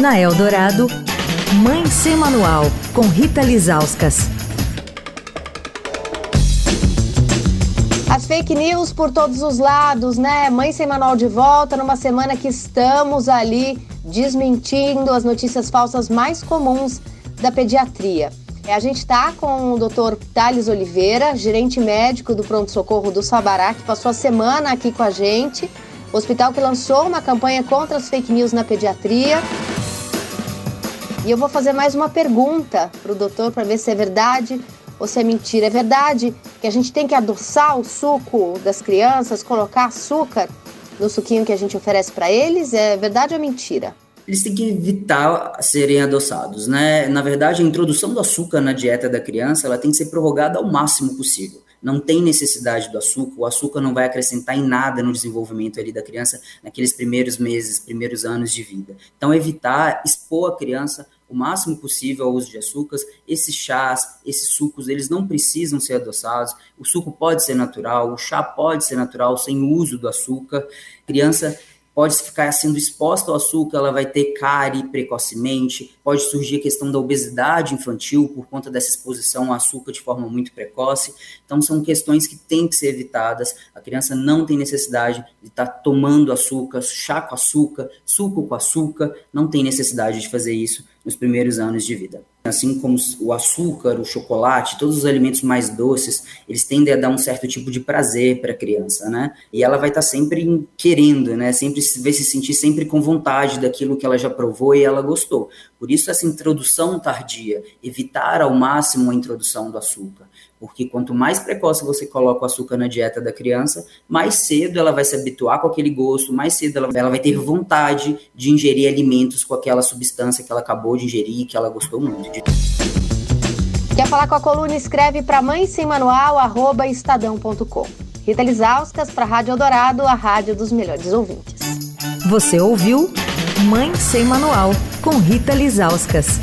Na Eldorado, Mãe Sem Manual, com Rita Lizauskas. As fake news por todos os lados, né? Mãe Sem Manual de volta numa semana que estamos ali desmentindo as notícias falsas mais comuns da pediatria. É, a gente está com o Dr. Thales Oliveira, gerente médico do pronto-socorro do Sabará, que passou a semana aqui com a gente. Hospital que lançou uma campanha contra as fake news na pediatria. E eu vou fazer mais uma pergunta para o doutor para ver se é verdade ou se é mentira. É verdade que a gente tem que adoçar o suco das crianças, colocar açúcar no suquinho que a gente oferece para eles? É verdade ou mentira? Eles têm que evitar serem adoçados, né? Na verdade, a introdução do açúcar na dieta da criança, ela tem que ser prorrogada ao máximo possível não tem necessidade do açúcar, o açúcar não vai acrescentar em nada no desenvolvimento ali da criança naqueles primeiros meses, primeiros anos de vida. Então, evitar expor a criança o máximo possível ao uso de açúcares. Esses chás, esses sucos, eles não precisam ser adoçados. O suco pode ser natural, o chá pode ser natural sem uso do açúcar. criança pode ficar sendo exposta ao açúcar, ela vai ter cárie precocemente, pode surgir a questão da obesidade infantil por conta dessa exposição ao açúcar de forma muito precoce. Então, são questões que têm que ser evitadas. A criança não tem necessidade de estar tomando açúcar, chá com açúcar, suco com açúcar, não tem necessidade de fazer isso nos primeiros anos de vida. Assim como o açúcar, o chocolate, todos os alimentos mais doces, eles tendem a dar um certo tipo de prazer para a criança, né? E ela vai estar tá sempre querendo, né? Sempre vai se sentir sempre com vontade daquilo que ela já provou e ela gostou. Por isso essa introdução tardia, evitar ao máximo a introdução do açúcar, porque quanto mais precoce você coloca o açúcar na dieta da criança, mais cedo ela vai se habituar com aquele gosto, mais cedo ela, ela vai ter vontade de ingerir alimentos com aquela substância que ela acabou de ingerir e que ela gostou muito. De... Quer falar com a coluna? Escreve para mãe sem manual, arroba estadão.com. Rita Lisauskas para a Rádio Eldorado, a rádio dos melhores ouvintes. Você ouviu Mãe Sem Manual, com Rita Lisauskas.